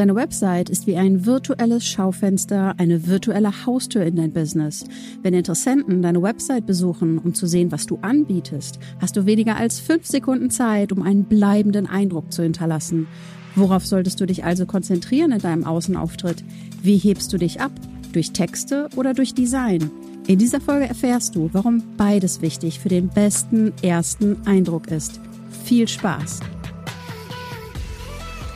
Deine Website ist wie ein virtuelles Schaufenster, eine virtuelle Haustür in dein Business. Wenn Interessenten deine Website besuchen, um zu sehen, was du anbietest, hast du weniger als fünf Sekunden Zeit, um einen bleibenden Eindruck zu hinterlassen. Worauf solltest du dich also konzentrieren in deinem Außenauftritt? Wie hebst du dich ab? Durch Texte oder durch Design? In dieser Folge erfährst du, warum beides wichtig für den besten ersten Eindruck ist. Viel Spaß!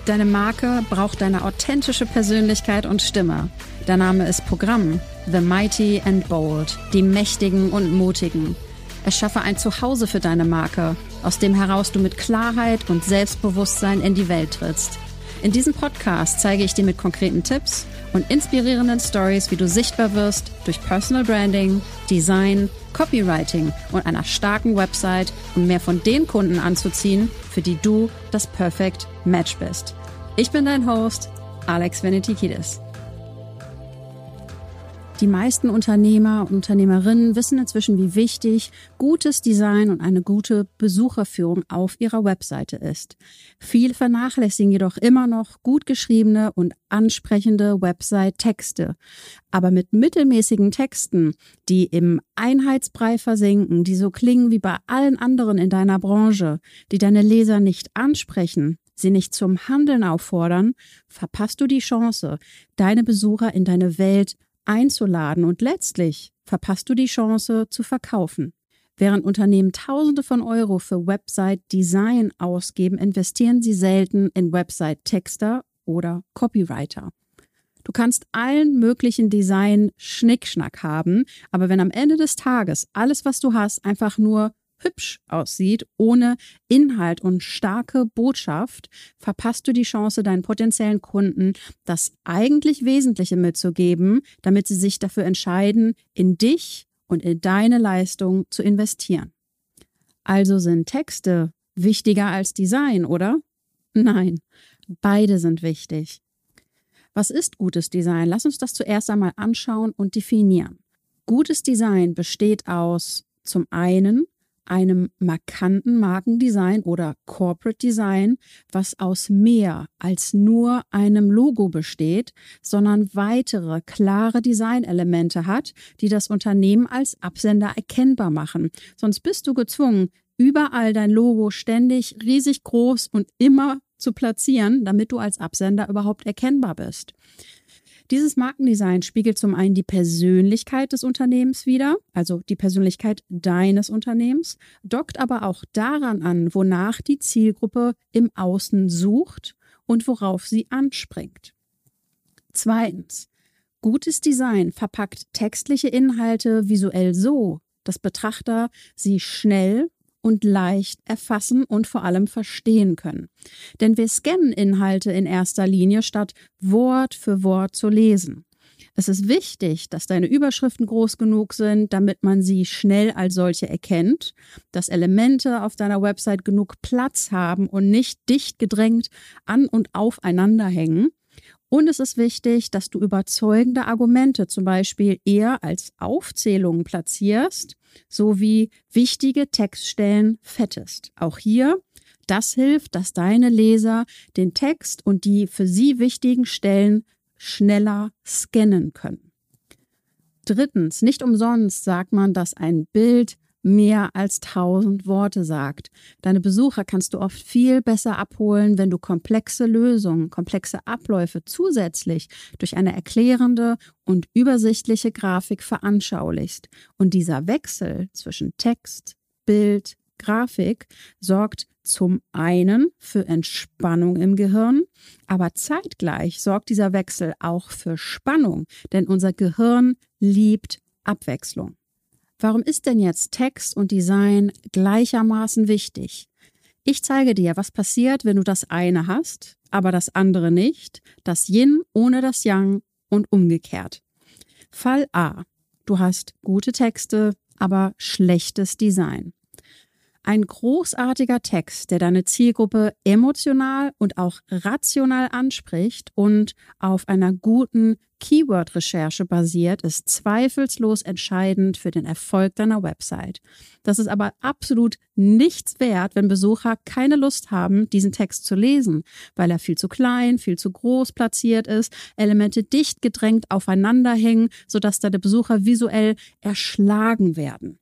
Deine Marke braucht deine authentische Persönlichkeit und Stimme. Der Name ist Programm. The Mighty and Bold. Die Mächtigen und Mutigen. Erschaffe ein Zuhause für deine Marke, aus dem heraus du mit Klarheit und Selbstbewusstsein in die Welt trittst. In diesem Podcast zeige ich dir mit konkreten Tipps und inspirierenden Stories, wie du sichtbar wirst durch Personal Branding, Design, Copywriting und einer starken Website, um mehr von den Kunden anzuziehen, für die du das Perfect Match bist. Ich bin dein Host, Alex Venetikidis. Die meisten Unternehmer und Unternehmerinnen wissen inzwischen, wie wichtig gutes Design und eine gute Besucherführung auf ihrer Webseite ist. Viele vernachlässigen jedoch immer noch gut geschriebene und ansprechende Website-Texte. Aber mit mittelmäßigen Texten, die im Einheitsbrei versinken, die so klingen wie bei allen anderen in deiner Branche, die deine Leser nicht ansprechen, sie nicht zum Handeln auffordern, verpasst du die Chance, deine Besucher in deine Welt einzuladen und letztlich verpasst du die Chance zu verkaufen. Während Unternehmen Tausende von Euro für Website-Design ausgeben, investieren sie selten in Website-Texter oder Copywriter. Du kannst allen möglichen Design Schnickschnack haben, aber wenn am Ende des Tages alles, was du hast, einfach nur hübsch aussieht, ohne Inhalt und starke Botschaft, verpasst du die Chance, deinen potenziellen Kunden das eigentlich Wesentliche mitzugeben, damit sie sich dafür entscheiden, in dich und in deine Leistung zu investieren. Also sind Texte wichtiger als Design, oder? Nein, beide sind wichtig. Was ist gutes Design? Lass uns das zuerst einmal anschauen und definieren. Gutes Design besteht aus zum einen einem markanten Markendesign oder Corporate Design, was aus mehr als nur einem Logo besteht, sondern weitere klare Designelemente hat, die das Unternehmen als Absender erkennbar machen. Sonst bist du gezwungen, überall dein Logo ständig riesig groß und immer zu platzieren, damit du als Absender überhaupt erkennbar bist. Dieses Markendesign spiegelt zum einen die Persönlichkeit des Unternehmens wider, also die Persönlichkeit deines Unternehmens, dockt aber auch daran an, wonach die Zielgruppe im Außen sucht und worauf sie anspringt. Zweitens. Gutes Design verpackt textliche Inhalte visuell so, dass Betrachter sie schnell und leicht erfassen und vor allem verstehen können. Denn wir scannen Inhalte in erster Linie, statt Wort für Wort zu lesen. Es ist wichtig, dass deine Überschriften groß genug sind, damit man sie schnell als solche erkennt, dass Elemente auf deiner Website genug Platz haben und nicht dicht gedrängt an und aufeinander hängen und es ist wichtig, dass du überzeugende Argumente zum Beispiel eher als Aufzählungen platzierst, sowie wichtige Textstellen fettest. Auch hier, das hilft, dass deine Leser den Text und die für sie wichtigen Stellen schneller scannen können. Drittens, nicht umsonst sagt man, dass ein Bild mehr als tausend Worte sagt. Deine Besucher kannst du oft viel besser abholen, wenn du komplexe Lösungen, komplexe Abläufe zusätzlich durch eine erklärende und übersichtliche Grafik veranschaulichst. Und dieser Wechsel zwischen Text, Bild, Grafik sorgt zum einen für Entspannung im Gehirn, aber zeitgleich sorgt dieser Wechsel auch für Spannung, denn unser Gehirn liebt Abwechslung. Warum ist denn jetzt Text und Design gleichermaßen wichtig? Ich zeige dir, was passiert, wenn du das eine hast, aber das andere nicht, das Yin ohne das Yang und umgekehrt. Fall A. Du hast gute Texte, aber schlechtes Design. Ein großartiger Text, der deine Zielgruppe emotional und auch rational anspricht und auf einer guten Keyword-Recherche basiert, ist zweifellos entscheidend für den Erfolg deiner Website. Das ist aber absolut nichts wert, wenn Besucher keine Lust haben, diesen Text zu lesen, weil er viel zu klein, viel zu groß platziert ist, Elemente dicht gedrängt aufeinander hängen, sodass deine Besucher visuell erschlagen werden.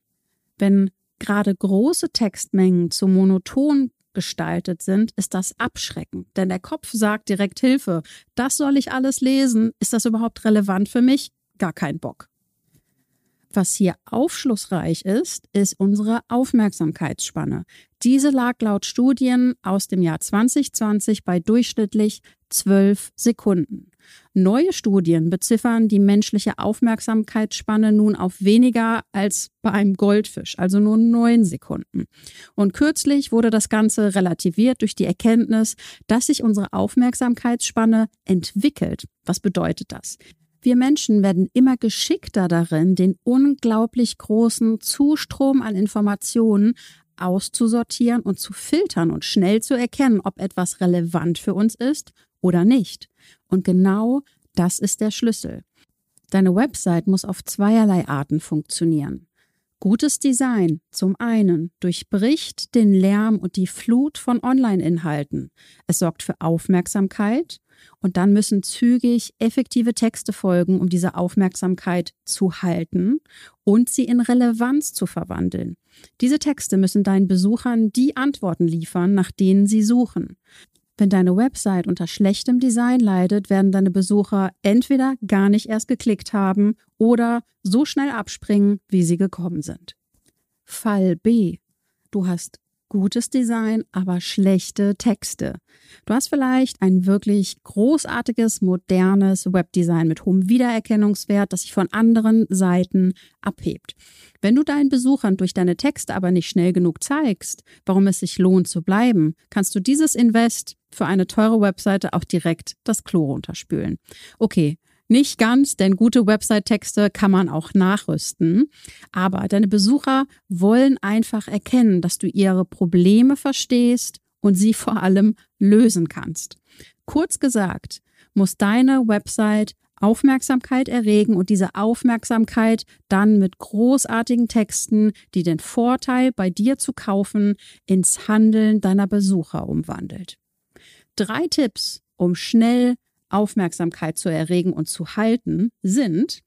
Wenn gerade große Textmengen zu monoton gestaltet sind, ist das abschreckend. Denn der Kopf sagt direkt Hilfe. Das soll ich alles lesen. Ist das überhaupt relevant für mich? Gar kein Bock. Was hier aufschlussreich ist, ist unsere Aufmerksamkeitsspanne. Diese lag laut Studien aus dem Jahr 2020 bei durchschnittlich 12 Sekunden. Neue Studien beziffern die menschliche Aufmerksamkeitsspanne nun auf weniger als bei einem Goldfisch, also nur neun Sekunden. Und kürzlich wurde das Ganze relativiert durch die Erkenntnis, dass sich unsere Aufmerksamkeitsspanne entwickelt. Was bedeutet das? Wir Menschen werden immer geschickter darin, den unglaublich großen Zustrom an Informationen auszusortieren und zu filtern und schnell zu erkennen, ob etwas relevant für uns ist oder nicht. Und genau das ist der Schlüssel. Deine Website muss auf zweierlei Arten funktionieren. Gutes Design zum einen durchbricht den Lärm und die Flut von Online-Inhalten. Es sorgt für Aufmerksamkeit und dann müssen zügig effektive Texte folgen, um diese Aufmerksamkeit zu halten und sie in Relevanz zu verwandeln. Diese Texte müssen deinen Besuchern die Antworten liefern, nach denen sie suchen. Wenn deine Website unter schlechtem Design leidet, werden deine Besucher entweder gar nicht erst geklickt haben oder so schnell abspringen, wie sie gekommen sind. Fall B. Du hast gutes Design, aber schlechte Texte. Du hast vielleicht ein wirklich großartiges, modernes Webdesign mit hohem Wiedererkennungswert, das sich von anderen Seiten abhebt. Wenn du deinen Besuchern durch deine Texte aber nicht schnell genug zeigst, warum es sich lohnt zu bleiben, kannst du dieses Invest für eine teure Webseite auch direkt das Klo runterspülen. Okay, nicht ganz, denn gute Website-Texte kann man auch nachrüsten. Aber deine Besucher wollen einfach erkennen, dass du ihre Probleme verstehst und sie vor allem lösen kannst. Kurz gesagt, muss deine Website Aufmerksamkeit erregen und diese Aufmerksamkeit dann mit großartigen Texten, die den Vorteil bei dir zu kaufen, ins Handeln deiner Besucher umwandelt. Drei Tipps, um schnell Aufmerksamkeit zu erregen und zu halten, sind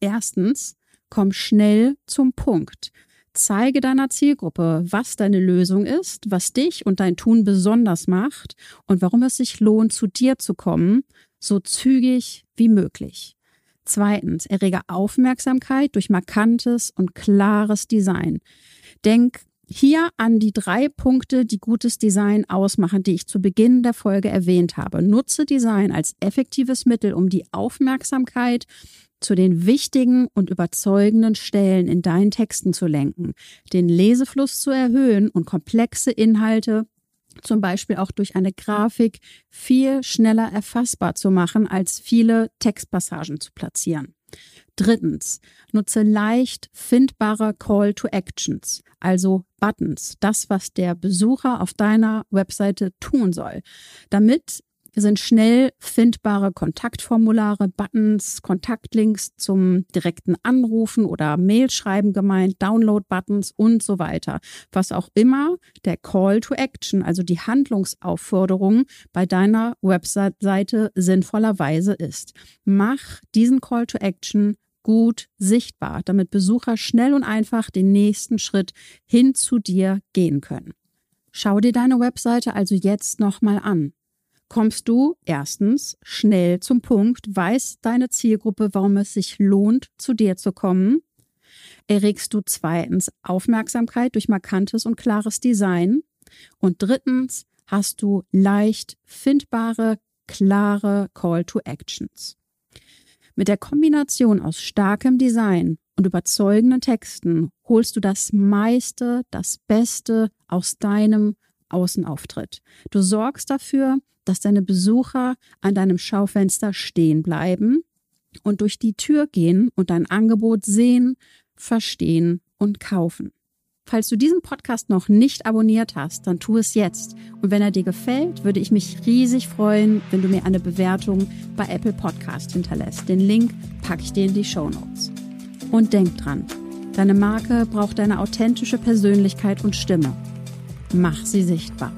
erstens, komm schnell zum Punkt. Zeige deiner Zielgruppe, was deine Lösung ist, was dich und dein Tun besonders macht und warum es sich lohnt, zu dir zu kommen, so zügig wie möglich. Zweitens, errege Aufmerksamkeit durch markantes und klares Design. Denk hier an die drei Punkte, die gutes Design ausmachen, die ich zu Beginn der Folge erwähnt habe. Nutze Design als effektives Mittel, um die Aufmerksamkeit zu den wichtigen und überzeugenden Stellen in deinen Texten zu lenken, den Lesefluss zu erhöhen und komplexe Inhalte zum Beispiel auch durch eine Grafik viel schneller erfassbar zu machen, als viele Textpassagen zu platzieren. Drittens, nutze leicht findbare Call to Actions, also Buttons, das, was der Besucher auf deiner Webseite tun soll, damit sind schnell findbare Kontaktformulare, Buttons, Kontaktlinks zum direkten Anrufen oder Mailschreiben gemeint, Download-Buttons und so weiter. Was auch immer der Call to Action, also die Handlungsaufforderung bei deiner Website-Seite sinnvollerweise ist. Mach diesen Call to Action gut sichtbar, damit Besucher schnell und einfach den nächsten Schritt hin zu dir gehen können. Schau dir deine Webseite also jetzt nochmal an. Kommst du erstens schnell zum Punkt, weiß deine Zielgruppe, warum es sich lohnt, zu dir zu kommen? Erregst du zweitens Aufmerksamkeit durch markantes und klares Design? Und drittens hast du leicht findbare, klare Call to Actions. Mit der Kombination aus starkem Design und überzeugenden Texten holst du das meiste, das Beste aus deinem Außenauftritt. Du sorgst dafür, dass deine Besucher an deinem Schaufenster stehen bleiben und durch die Tür gehen und dein Angebot sehen, verstehen und kaufen. Falls du diesen Podcast noch nicht abonniert hast, dann tu es jetzt. Und wenn er dir gefällt, würde ich mich riesig freuen, wenn du mir eine Bewertung bei Apple Podcast hinterlässt. Den Link packe ich dir in die Show Notes. Und denk dran, deine Marke braucht eine authentische Persönlichkeit und Stimme. Mach sie sichtbar.